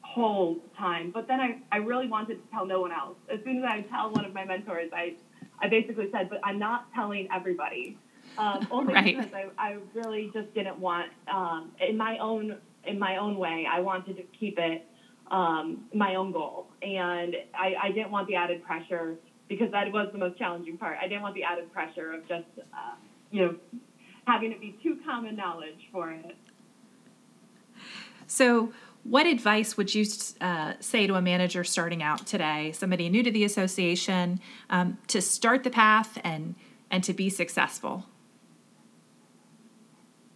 [SPEAKER 10] whole time. But then I, I really wanted to tell no one else. As soon as I tell one of my mentors, I I basically said, but I'm not telling everybody. Um, <laughs> only right. because I, I really just didn't want um, in my own in my own way. I wanted to keep it um, my own goal, and I, I didn't want the added pressure because that was the most challenging part. I didn't want the added pressure of just uh, you know having it be too common knowledge for it.
[SPEAKER 2] So, what advice would you uh, say to a manager starting out today, somebody new to the association, um, to start the path and and to be successful?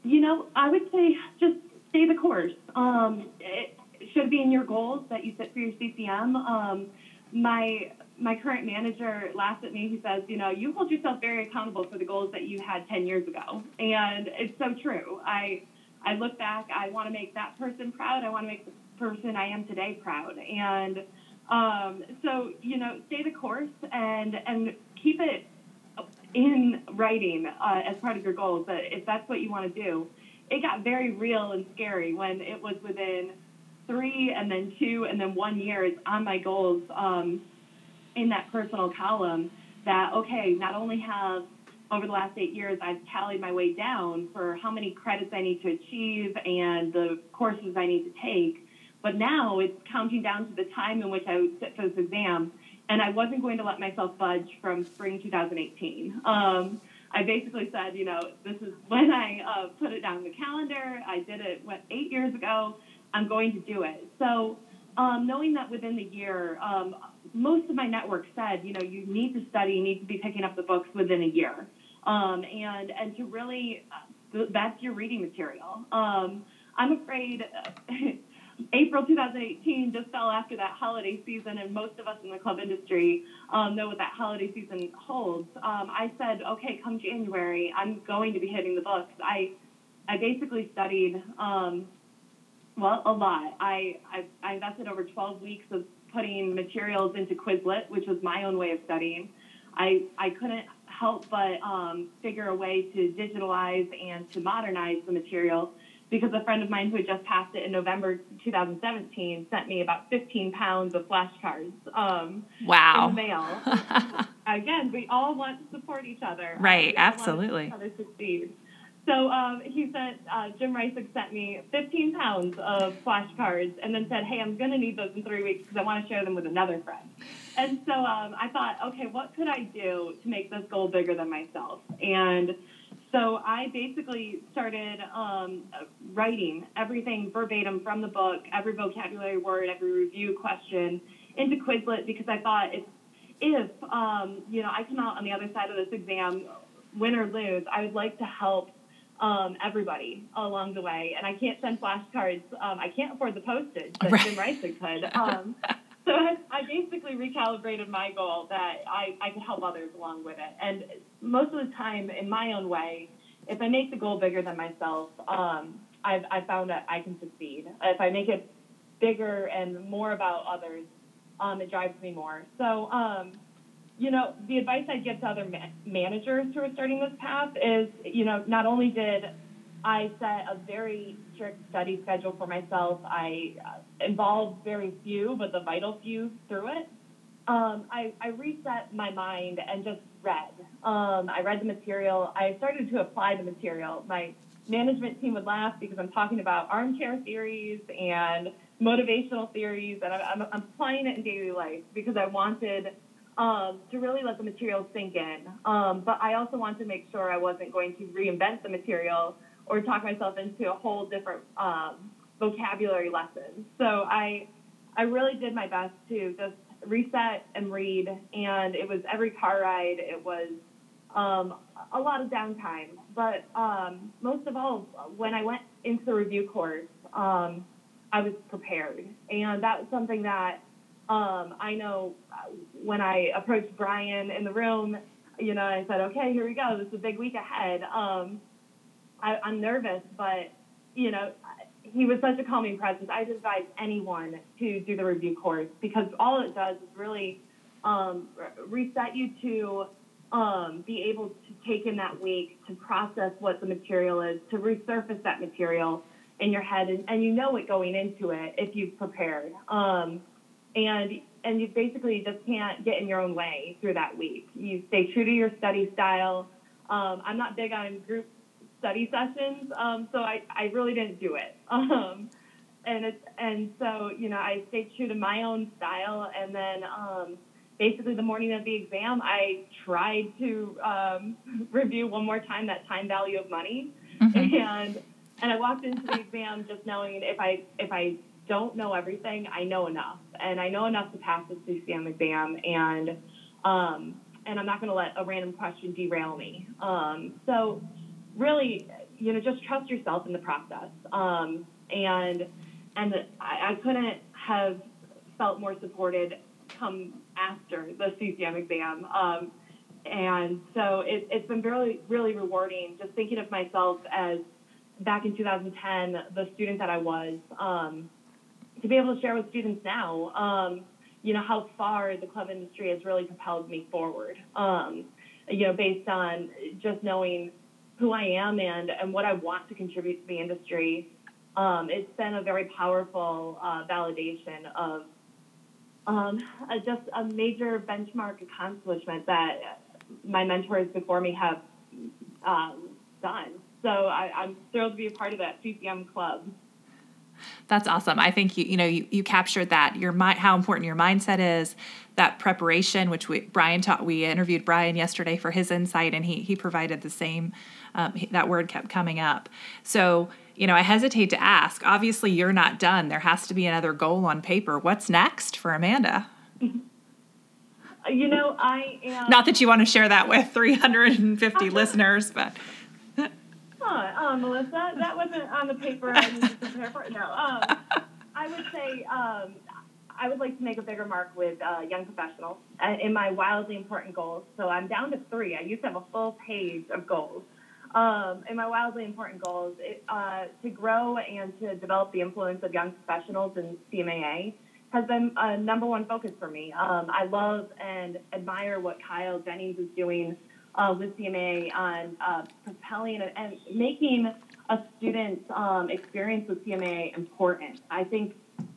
[SPEAKER 10] You know, I would say just stay the course. Um, it should be in your goals that you set for your CCM. Um, my my current manager laughs at me. He says, "You know, you hold yourself very accountable for the goals that you had 10 years ago," and it's so true. I I look back, I want to make that person proud. I want to make the person I am today proud. And um, so, you know, stay the course and and keep it in writing uh, as part of your goals. That if that's what you want to do, it got very real and scary when it was within three and then two and then one year is on my goals um, in that personal column. That okay, not only have over the last eight years, I've tallied my way down for how many credits I need to achieve and the courses I need to take. But now it's counting down to the time in which I would sit for this exam, and I wasn't going to let myself budge from spring 2018. Um, I basically said, you know, this is when I uh, put it down the calendar. I did it what eight years ago. I'm going to do it. So um, knowing that within the year, um, most of my network said, you know, you need to study, you need to be picking up the books within a year um, and and to really uh, that's your reading material. Um, I'm afraid. <laughs> April 2018 just fell after that holiday season, and most of us in the club industry um, know what that holiday season holds. Um, I said, okay, come January, I'm going to be hitting the books. I, I basically studied, um, well, a lot. I, I, I invested over 12 weeks of putting materials into Quizlet, which was my own way of studying. I, I couldn't help but um, figure a way to digitalize and to modernize the material because a friend of mine who had just passed it in November 2017 sent me about 15 pounds of flashcards. Um,
[SPEAKER 2] wow.
[SPEAKER 10] In the mail. <laughs> Again, we all want to support each other.
[SPEAKER 2] Right,
[SPEAKER 10] uh,
[SPEAKER 2] absolutely.
[SPEAKER 10] each other succeed. So um, he said, uh, Jim Reisig sent me 15 pounds of flashcards and then said, hey, I'm going to need those in three weeks because I want to share them with another friend. And so um, I thought, okay, what could I do to make this goal bigger than myself? And so I basically started um, writing everything verbatim from the book, every vocabulary word, every review question into Quizlet because I thought if, if um, you know, I come out on the other side of this exam, win or lose, I would like to help um, everybody along the way. And I can't send flashcards. Um, I can't afford the postage that
[SPEAKER 2] Right.
[SPEAKER 10] Jim Reisig could. <laughs> Um, so I, I basically recalibrated my goal that I, I could help others along with it. And most of the time, in my own way, if I make the goal bigger than myself, um, I've, I've found that I can succeed. If I make it bigger and more about others, um, it drives me more. So, um, you know, the advice I'd give to other ma- managers who are starting this path is, you know, not only did I set a very strict study schedule for myself, I uh, involved very few, but the vital few through it. Um, I, I reset my mind and just read. Um, I read the material. I started to apply the material. My management team would laugh because I'm talking about armchair theories and motivational theories, and I'm, I'm, applying it in daily life because I wanted um, to really let the material sink in. Um, but I also wanted to make sure I wasn't going to reinvent the material or talk myself into a whole different um, vocabulary lesson. So I, I really did my best to just reset and read, and it was every car ride. It was um, a lot of downtime, but um, most of all, when I went into the review course, um, I was prepared, and that was something that um, I know when I approached Brian in the room, you know, I said, okay, here we go. This is a big week ahead. I, I'm nervous, but, you know, he was such a calming presence. I advise anyone to do the review course because all it does is really um, reset you to um, be able to take in that week to process what the material is, to resurface that material in your head, and, and you know it going into it if you've prepared. Um, and and you basically just can't get in your own way through that week. You stay true to your study style. Um, I'm not big on group study sessions, um, so I, I really didn't do it. <laughs> Um, and it's and so you know I stayed true to my own style, and then um, basically the morning of the exam, I tried to um, <laughs> review one more time that time value of money, <laughs> and and I walked into the exam just knowing if I if I don't know everything, I know enough, and I know enough to pass the CCM exam, and um, and I'm not going to let a random question derail me. Um, so really, you know, just trust yourself in the process, um, and and I, I couldn't have felt more supported come after the CCM exam. Um, and so it, it's been really, really rewarding just thinking of myself as back in 2010, the student that I was, um, to be able to share with students now, um, you know, how far the club industry has really propelled me forward, um, you know, based on just knowing who I am and, and what I want to contribute to the industry. Um, it's been a very powerful uh, validation of um, a, just a major benchmark accomplishment that my mentors before me have um, done. So I, I'm thrilled to be a part of that CCM club.
[SPEAKER 2] That's awesome. I think you you know you, you captured that your mind how important your mindset is, that preparation, which we Brian taught. We interviewed Brian yesterday for his insight, and he he provided the same. Um, that word kept coming up. So you know, I hesitate to ask. Obviously, you're not done. There has to be another goal on paper. What's next for Amanda?
[SPEAKER 10] You know, I am.
[SPEAKER 2] Not that you want to share that with 350 <laughs> listeners, but <laughs>
[SPEAKER 10] Huh, uh, Melissa, that wasn't on the paper I needed to prepare for. No, um, I would say um, I would like to make a bigger mark with uh, young professionals uh, in my wildly important goals. So I'm down to three. I used to have a full page of goals. Um, in my wildly important goals, it, uh, to grow and to develop the influence of young professionals in CMAA has been a number one focus for me. Um, I love and admire what Kyle Jennings is doing uh, with CMA on uh, propelling and, and making a student's um, experience with CMAA important. I think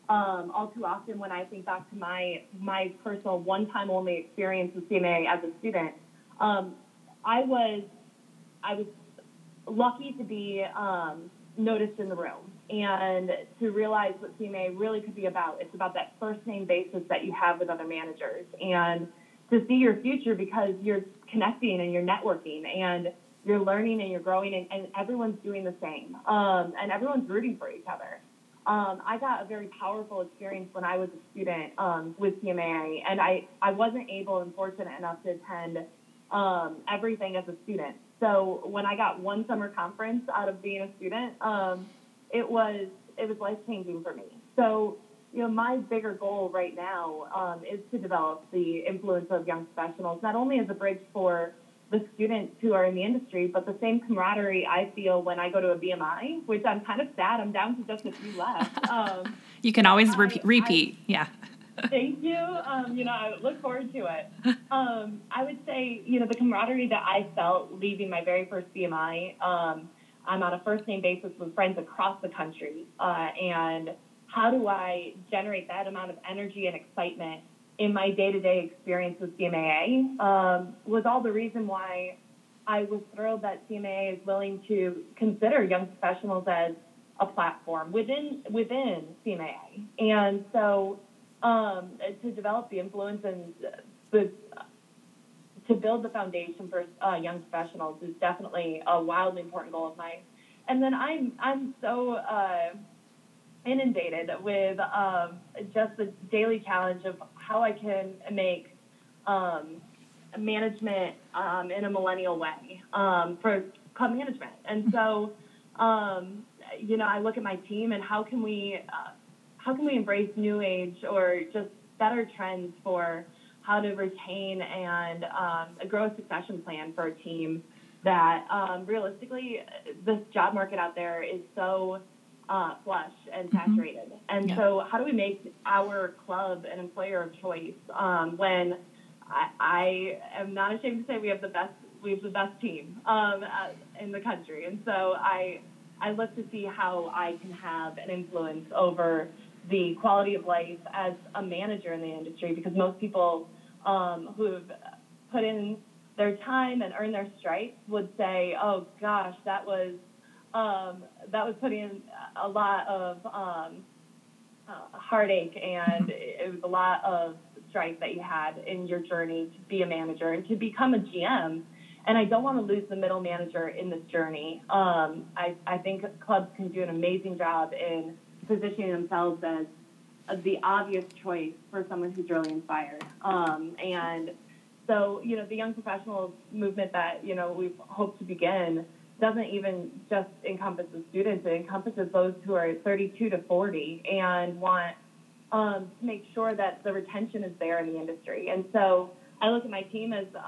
[SPEAKER 10] um, all too often when I think back to my my personal one-time only experience with CMAA as a student, um, I was I was lucky to be um, noticed in the room and to realize what CMA really could be about. It's about that first name basis that you have with other managers and to see your future because you're connecting and you're networking and you're learning and you're growing and, and everyone's doing the same um, and everyone's rooting for each other. Um, I got a very powerful experience when I was a student um, with CMAA, and I, I wasn't able and fortunate enough to attend um, everything as a student. So when I got one summer conference out of being a student, um, it was it was life changing for me. So you know, my bigger goal right now um, is to develop the influence of young professionals, not only as a bridge for the students who are in the industry, but the same camaraderie I feel when I go to a BMI, which I'm kind of sad. I'm down to just a few left. <laughs> Um,
[SPEAKER 2] you can always repeat. I, repeat. I, yeah.
[SPEAKER 10] Thank you. Um, you know, I look forward to it. Um, I would say, you know, the camaraderie that I felt leaving my very first BMI. Um, I'm on a first name basis with friends across the country, uh, and how do I generate that amount of energy and excitement in my day-to-day experience with CMAA um, was all the reason why I was thrilled that CMAA is willing to consider young professionals as a platform within within CMAA, and so um, to develop the influence and the to build the foundation for uh, young professionals is definitely a wildly important goal of mine. And then I'm I'm so uh, inundated with um, just the daily challenge of how I can make um, management um, in a millennial way um, for club management. And so, um, you know, I look at my team and how can we uh, how can we embrace new age or just better trends for how to retain and um, grow a succession plan for a team that realistically this job market out there is so uh, flush and mm-hmm. saturated. Mm-hmm. And yeah. so, how do we make our club an employer of choice um, when I, I, am not ashamed to say we have the best we have the best team um, uh, in the country. And so, I I look to see how I can have an influence over the quality of life as a manager in the industry because most people um, who've put in their time and earned their stripes would say, "Oh gosh, that was um, that was putting in a lot of um, uh, heartache and it was a lot of strife that you had in your journey to be a manager and to become a GM. And I don't want to lose the middle manager in this journey. Um, I, I think clubs can do an amazing job in positioning themselves as, the obvious choice for someone who's really inspired. Um, and so, you know, the young professionals movement that, you know, we've hoped to begin doesn't even just encompass the students, it encompasses those who are 32 to 40 and want um, to make sure that the retention is there in the industry. And so I look at my team as uh,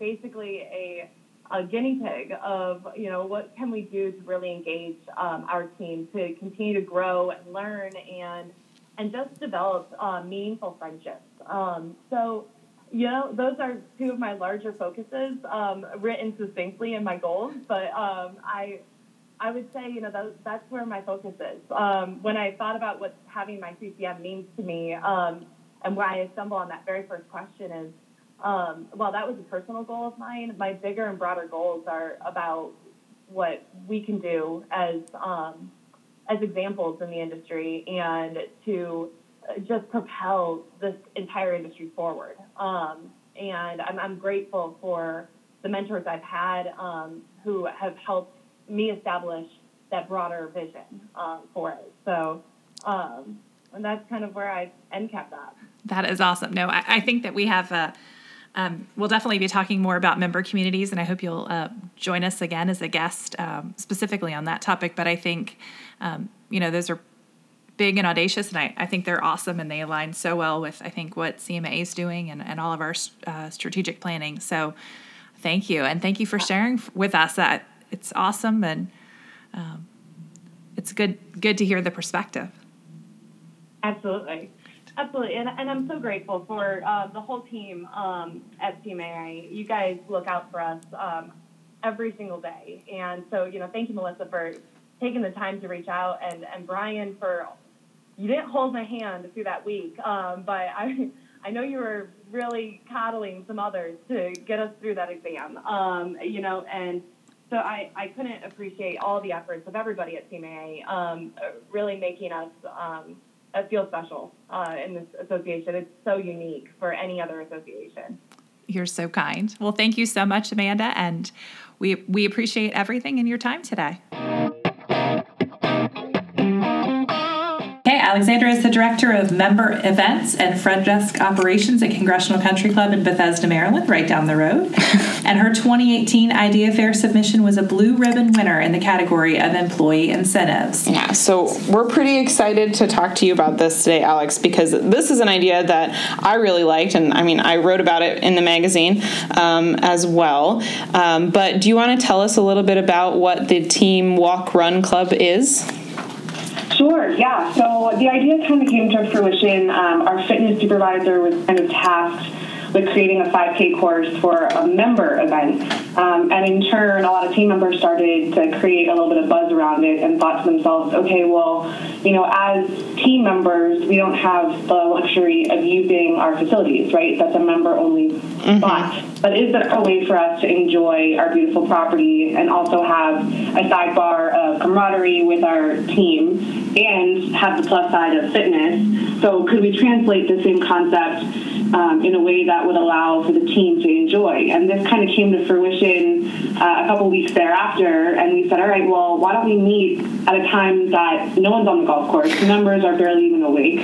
[SPEAKER 10] basically a, a guinea pig of, you know, what can we do to really engage um, our team to continue to grow and learn and and just develop uh, meaningful friendships. Um, so you know, those are two of my larger focuses, um, written succinctly in my goals. But um, I, I would say, you know, that, that's where my focus is. Um, when I thought about what having my CCM means to me, um, and where I stumble on that very first question is, um, well, that was a personal goal of mine. My bigger and broader goals are about what we can do as um, as examples in the industry and to just propel this entire industry forward. Um, and I'm, I'm, grateful for the mentors I've had um, who have helped me establish that broader vision um, for it. So, um, and that's kind of where I end cap that.
[SPEAKER 2] That is awesome. No, I, I think that we have. A, um, we'll definitely be talking more about member communities, and I hope you'll uh, join us again as a guest, um, specifically on that topic. But I think, um, you know, those are big and audacious, and I, I think they're awesome and they align so well with I think what CMA is doing and, and all of our uh, strategic planning. So thank you, and thank you for sharing with us. That it's awesome and um, it's good good to hear the perspective.
[SPEAKER 10] Absolutely. Absolutely, and, and I'm so grateful for uh, the whole team um, at CMAA. You guys look out for us um, every single day, and so you know, thank you, Melissa, for taking the time to reach out and, and Brian for you didn't hold my hand through that week, um, but I I know you were really coddling some others to get us through that exam. Um, you know, and so I, I couldn't appreciate all the efforts of everybody at CMAA, um, really making us um, feel special uh, in this association. It's so unique for any other association.
[SPEAKER 2] You're so kind. Well, thank you so much, Amanda, and we we appreciate everything in your time today. Alexandra is the Director of Member Events and Front Desk Operations at Congressional Country Club in Bethesda, Maryland, right down the road. <laughs> and her 2018 Idea Fair submission was a blue ribbon winner in the category of employee incentives.
[SPEAKER 1] Yeah, so we're pretty excited to talk to you about this today, Alex, because this is an idea that I really liked. And I mean, I wrote about it in the magazine um, as well. Um, but do you want to tell us a little bit about what the Team Walk Run Club is?
[SPEAKER 11] Sure, yeah. So the idea kind of came to fruition. Um, our fitness supervisor was kind of tasked with creating a 5K course for a member event. Um, and in turn, a lot of team members started to create a little bit of buzz around it and thought to themselves, okay, well, you know, as team members, we don't have the luxury of using our facilities, right? That's a member only mm-hmm. spot. But is there a way for us to enjoy our beautiful property and also have a sidebar of camaraderie with our team and have the plus side of fitness? So could we translate the same concept um, in a way that would allow for the team to enjoy. And this kind of came to fruition uh, a couple weeks thereafter, and we said, all right, well, why don't we meet at a time that no one's on the golf course, the members are barely even awake.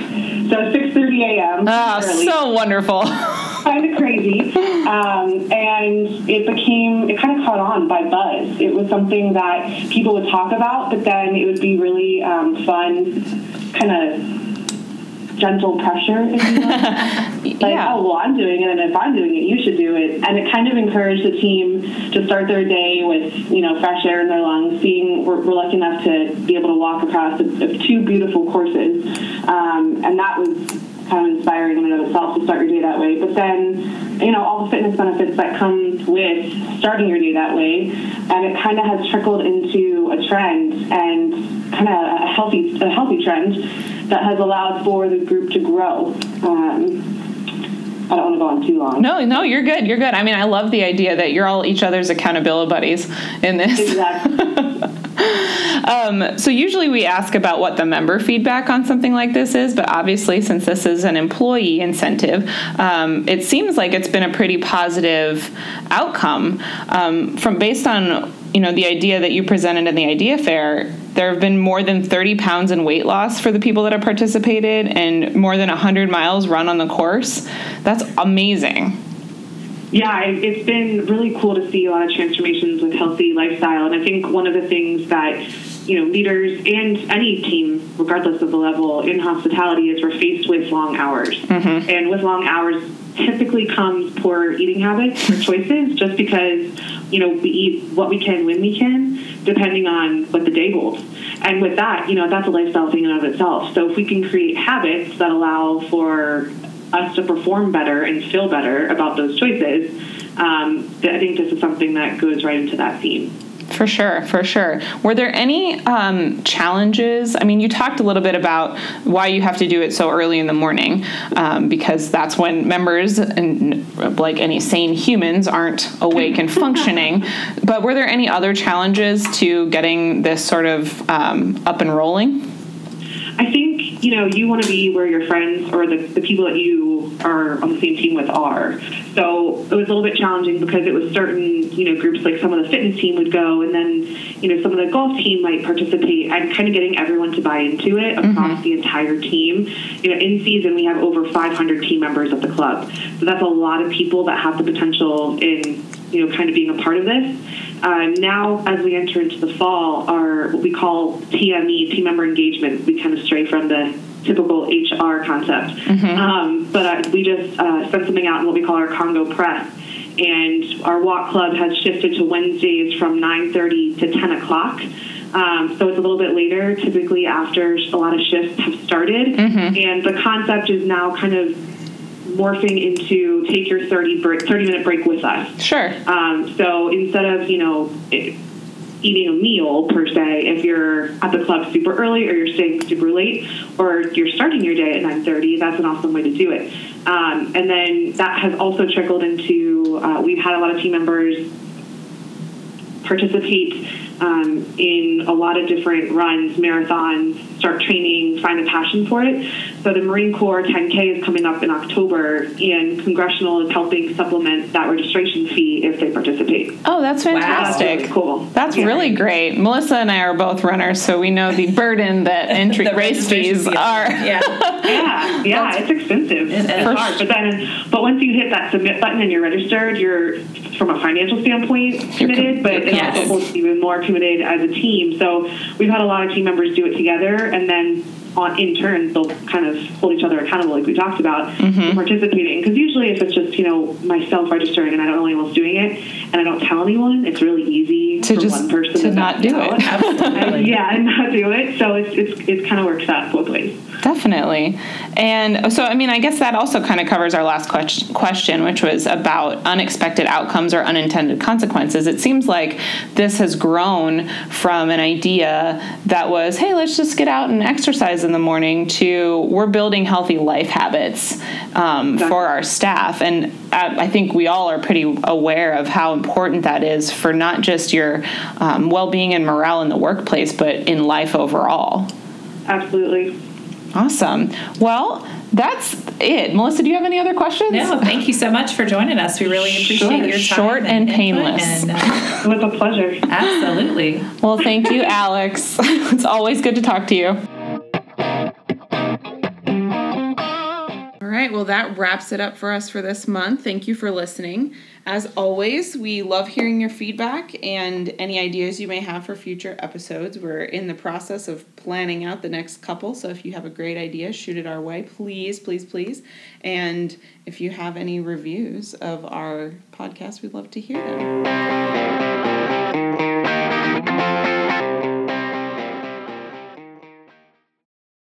[SPEAKER 11] So 6:30 a.m.
[SPEAKER 1] Ah, so wonderful. <laughs>
[SPEAKER 11] kind of crazy, um, and it became it kind of caught on by buzz. It was something that people would talk about, but then it would be really um, fun, kind of gentle pressure, if you will. <laughs> like, yeah. oh, well, I'm doing it, and if I'm doing it, you should do it. And it kind of encouraged the team to start their day with, you know, fresh air in their lungs. Seeing we're, we're lucky enough to be able to walk across two beautiful courses, um, and that was kind of inspiring in and of itself to start your day that way. But then, you know, all the fitness benefits that come with starting your day that way, and it kind of has trickled into a trend and kind of a healthy, a healthy trend that has allowed for the group to grow. Um, I don't want to go on too long.
[SPEAKER 1] No, no, you're good. You're good. I mean, I love the idea that you're all each other's accountability buddies in this.
[SPEAKER 11] Exactly. <laughs>
[SPEAKER 1] um, so usually we ask about what the member feedback on something like this is, but obviously since this is an employee incentive, um, it seems like it's been a pretty positive outcome. Um, from based on you know the idea that you presented in the idea fair there have been more than 30 pounds in weight loss for the people that have participated and more than 100 miles run on the course. That's amazing.
[SPEAKER 11] Yeah it's been really cool to see a lot of transformations with healthy lifestyle. And i think one of the things that you know leaders and any team regardless of the level in hospitality is we're faced with long hours. Mm-hmm. and with long hours typically comes poor eating habits or choices just because you know we eat what we can when we can depending on what the day holds. And with that you know that's a lifestyle thing in and of itself. So if we can create habits that allow for us to perform better and feel better about those choices um, i think this is something that goes right into that theme
[SPEAKER 1] for sure, for sure. Were there any um, challenges? I mean, you talked a little bit about why you have to do it so early in the morning, um, because that's when members and like any sane humans aren't awake and functioning. <laughs> but were there any other challenges to getting this sort of um, up and rolling?
[SPEAKER 11] You know you want to be where your friends or the, the people that you are on the same team with are. So it was a little bit challenging because it was certain you know groups like some of the fitness team would go, and then you know some of the golf team might participate, and kind of getting everyone to buy into it across mm-hmm. the entire team. You know, in season we have over 500 team members at the club, so that's a lot of people that have the potential in you know kind of being a part of this. Uh, now, as we enter into the fall, our what we call TME, team member engagement, we kind of stray from the typical HR concept. Mm-hmm. Um, but uh, we just uh, sent something out in what we call our Congo Press, and our walk club has shifted to Wednesdays from 9:30 to 10 o'clock. Um, so it's a little bit later, typically after a lot of shifts have started. Mm-hmm. And the concept is now kind of morphing into take your 30, break, 30 minute break with us.
[SPEAKER 1] Sure.
[SPEAKER 11] Um, so instead of, you know, it, eating a meal per se if you're at the club super early or you're staying super late or you're starting your day at 9.30 that's an awesome way to do it um, and then that has also trickled into uh, we've had a lot of team members participate um, in a lot of different runs, marathons, start training, find a passion for it. So the Marine Corps 10K is coming up in October, and Congressional is helping supplement that registration fee if they participate.
[SPEAKER 1] Oh, that's fantastic.
[SPEAKER 11] Wow. cool.
[SPEAKER 1] That's yeah. really great. Melissa and I are both runners, so we know the burden that <laughs> entry race fees are. <laughs>
[SPEAKER 11] Yeah, yeah, yeah. it's expensive. It, it's hard, but then, but once you hit that submit button and you're registered, you're from a financial standpoint committed, but it yes. also holds even more as a team. So we've had a lot of team members do it together, and then on in turn they'll kind of hold each other accountable, like we talked about, mm-hmm. participating. Because usually, if it's just you know myself registering and I don't know anyone else doing it, and I don't tell anyone, it's really easy
[SPEAKER 1] to
[SPEAKER 11] for
[SPEAKER 1] just
[SPEAKER 11] one person
[SPEAKER 1] to,
[SPEAKER 11] to
[SPEAKER 1] not do it.
[SPEAKER 11] and, <laughs> yeah, and not do it. So it's it's it kind of works out both ways.
[SPEAKER 1] Definitely. And so, I mean, I guess that also kind of covers our last question, which was about unexpected outcomes or unintended consequences. It seems like this has grown from an idea that was, hey, let's just get out and exercise in the morning, to we're building healthy life habits um, for our staff. And I think we all are pretty aware of how important that is for not just your um, well being and morale in the workplace, but in life overall.
[SPEAKER 11] Absolutely.
[SPEAKER 1] Awesome. Well, that's it. Melissa, do you have any other questions?
[SPEAKER 2] No, thank you so much for joining us. We really appreciate sure. your time.
[SPEAKER 1] Short and, and painless.
[SPEAKER 11] And, uh, it was a pleasure.
[SPEAKER 2] Absolutely.
[SPEAKER 1] Well, thank you, Alex. <laughs> it's always good to talk to you. Well, that wraps it up for us for this month. Thank you for listening. As always, we love hearing your feedback and any ideas you may have for future episodes. We're in the process of planning out the next couple, so if you have a great idea, shoot it our way, please, please, please. And if you have any reviews of our podcast, we'd love to hear them.